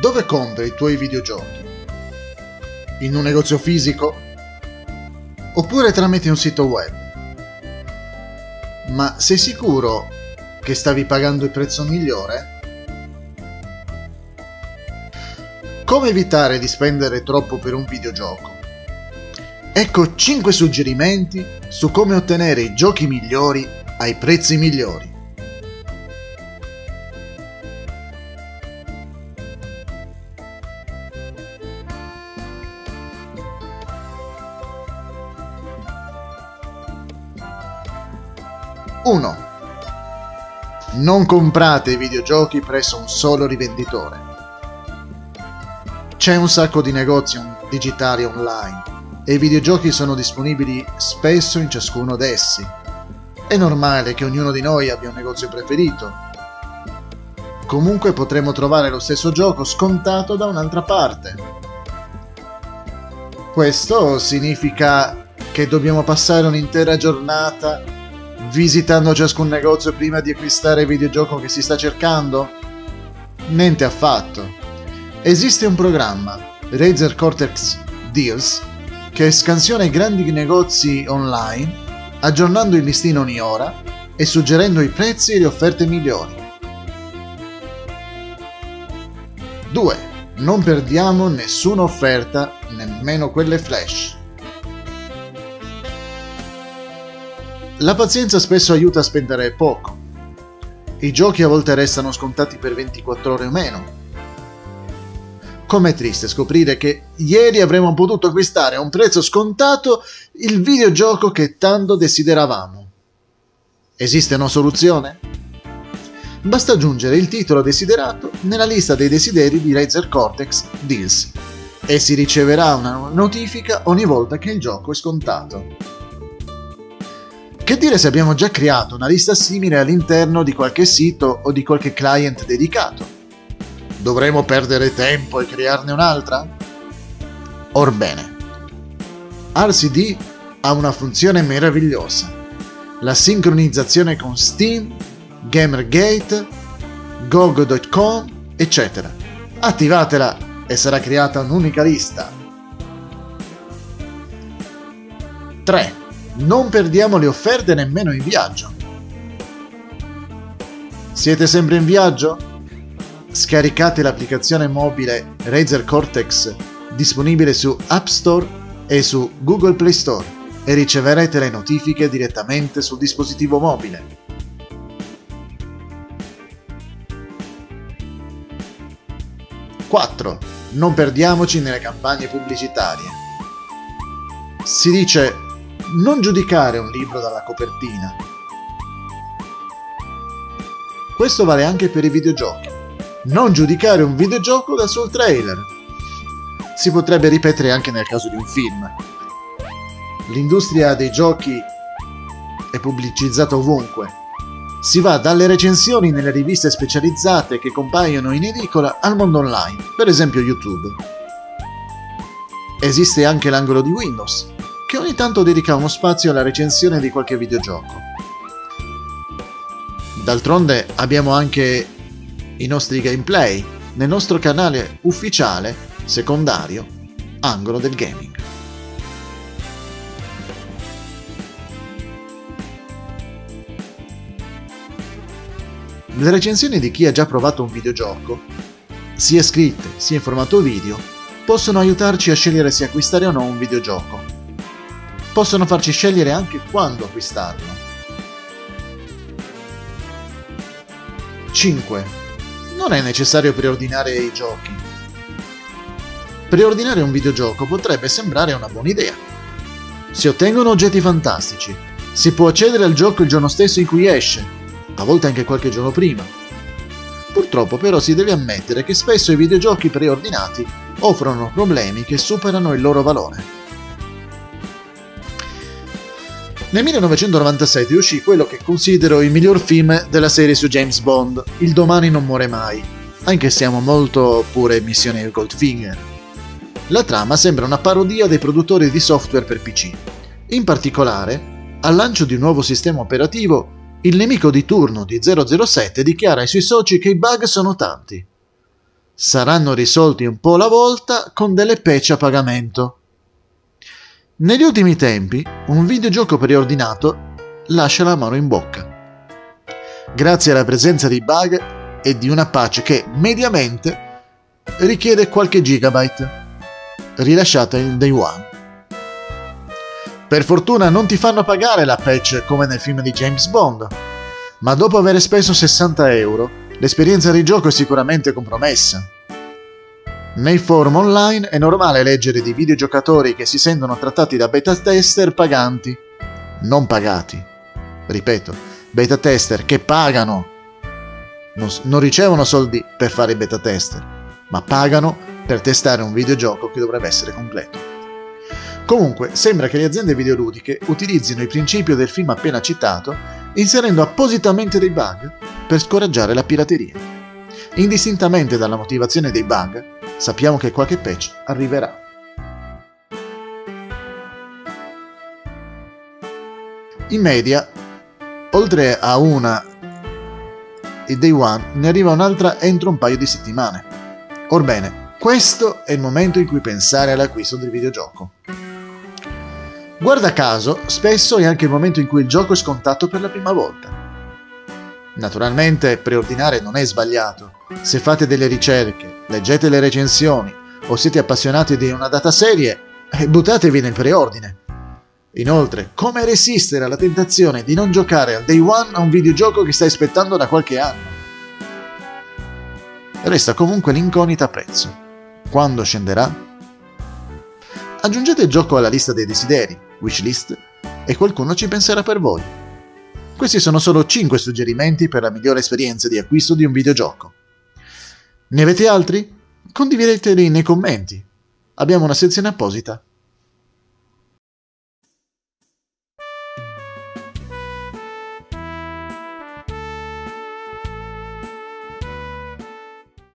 dove compri i tuoi videogiochi? In un negozio fisico? Oppure tramite un sito web? Ma sei sicuro che stavi pagando il prezzo migliore? Come evitare di spendere troppo per un videogioco? Ecco 5 suggerimenti su come ottenere i giochi migliori ai prezzi migliori. Uno. Non comprate videogiochi presso un solo rivenditore. C'è un sacco di negozi digitali online e i videogiochi sono disponibili spesso in ciascuno di essi. È normale che ognuno di noi abbia un negozio preferito. Comunque potremo trovare lo stesso gioco scontato da un'altra parte. Questo significa che dobbiamo passare un'intera giornata visitando ciascun negozio prima di acquistare il videogioco che si sta cercando? Niente affatto. Esiste un programma, Razer Cortex Deals, che scansiona i grandi negozi online, aggiornando il listino ogni ora e suggerendo i prezzi e le offerte migliori. 2. Non perdiamo nessuna offerta, nemmeno quelle flash. La pazienza spesso aiuta a spendere poco. I giochi a volte restano scontati per 24 ore o meno, Com'è triste scoprire che ieri avremmo potuto acquistare a un prezzo scontato il videogioco che tanto desideravamo. Esiste una soluzione? Basta aggiungere il titolo desiderato nella lista dei desideri di Razer Cortex Deals e si riceverà una notifica ogni volta che il gioco è scontato. Che dire se abbiamo già creato una lista simile all'interno di qualche sito o di qualche client dedicato? Dovremo perdere tempo e crearne un'altra? Orbene, RCD ha una funzione meravigliosa, la sincronizzazione con Steam, Gamergate, Gogo.com, eccetera. Attivatela e sarà creata un'unica lista. 3. Non perdiamo le offerte nemmeno in viaggio. Siete sempre in viaggio? scaricate l'applicazione mobile Razer Cortex disponibile su App Store e su Google Play Store e riceverete le notifiche direttamente sul dispositivo mobile. Quattro. Non perdiamoci nelle campagne pubblicitarie. Si dice non giudicare un libro dalla copertina. Questo vale anche per i videogiochi non giudicare un videogioco dal suo trailer. Si potrebbe ripetere anche nel caso di un film. L'industria dei giochi è pubblicizzata ovunque. Si va dalle recensioni nelle riviste specializzate che compaiono in edicola al mondo online, per esempio YouTube. Esiste anche l'angolo di Windows, che ogni tanto dedica uno spazio alla recensione di qualche videogioco. D'altronde abbiamo anche i nostri gameplay nel nostro canale ufficiale secondario Angolo del Gaming. Le recensioni di chi ha già provato un videogioco, sia scritte sia in formato video, possono aiutarci a scegliere se acquistare o no un videogioco. Possono farci scegliere anche quando acquistarlo. 5 non è necessario preordinare i giochi. Preordinare un videogioco potrebbe sembrare una buona idea. Si ottengono oggetti fantastici, si può accedere al gioco il giorno stesso in cui esce, a volte anche qualche giorno prima. Purtroppo però si deve ammettere che spesso i videogiochi preordinati offrono problemi che superano il loro valore. Nel 1997 uscì quello che considero il miglior film della serie su James Bond, Il domani non muore mai, anche se amo molto pure Missione Goldfinger. La trama sembra una parodia dei produttori di software per PC. In particolare, al lancio di un nuovo sistema operativo, il nemico di turno di 007 dichiara ai suoi soci che i bug sono tanti. saranno risolti un po' alla volta con delle patch a pagamento. Negli ultimi tempi, un videogioco preordinato lascia la mano in bocca. Grazie alla presenza di bug e di una patch che, mediamente, richiede qualche gigabyte, rilasciata in day one. Per fortuna non ti fanno pagare la patch come nel film di James Bond, ma dopo aver speso 60 euro l'esperienza di gioco è sicuramente compromessa. Nei forum online è normale leggere di videogiocatori che si sentono trattati da beta tester paganti, non pagati. Ripeto, beta tester che pagano, non, non ricevono soldi per fare i beta tester, ma pagano per testare un videogioco che dovrebbe essere completo. Comunque, sembra che le aziende videoludiche utilizzino il principio del film appena citato, inserendo appositamente dei bug per scoraggiare la pirateria. Indistintamente dalla motivazione dei bug, sappiamo che qualche patch arriverà. In media, oltre a una il day one, ne arriva un'altra entro un paio di settimane. Orbene, questo è il momento in cui pensare all'acquisto del videogioco. Guarda caso, spesso è anche il momento in cui il gioco è scontato per la prima volta. Naturalmente preordinare non è sbagliato. Se fate delle ricerche, leggete le recensioni o siete appassionati di una dataserie, eh, buttatevi nel preordine. Inoltre, come resistere alla tentazione di non giocare al day one a un videogioco che stai aspettando da qualche anno? Resta comunque l'incognita prezzo. Quando scenderà? Aggiungete il gioco alla lista dei desideri, wishlist, e qualcuno ci penserà per voi. Questi sono solo 5 suggerimenti per la migliore esperienza di acquisto di un videogioco. Ne avete altri? Condivideteli nei commenti. Abbiamo una sezione apposita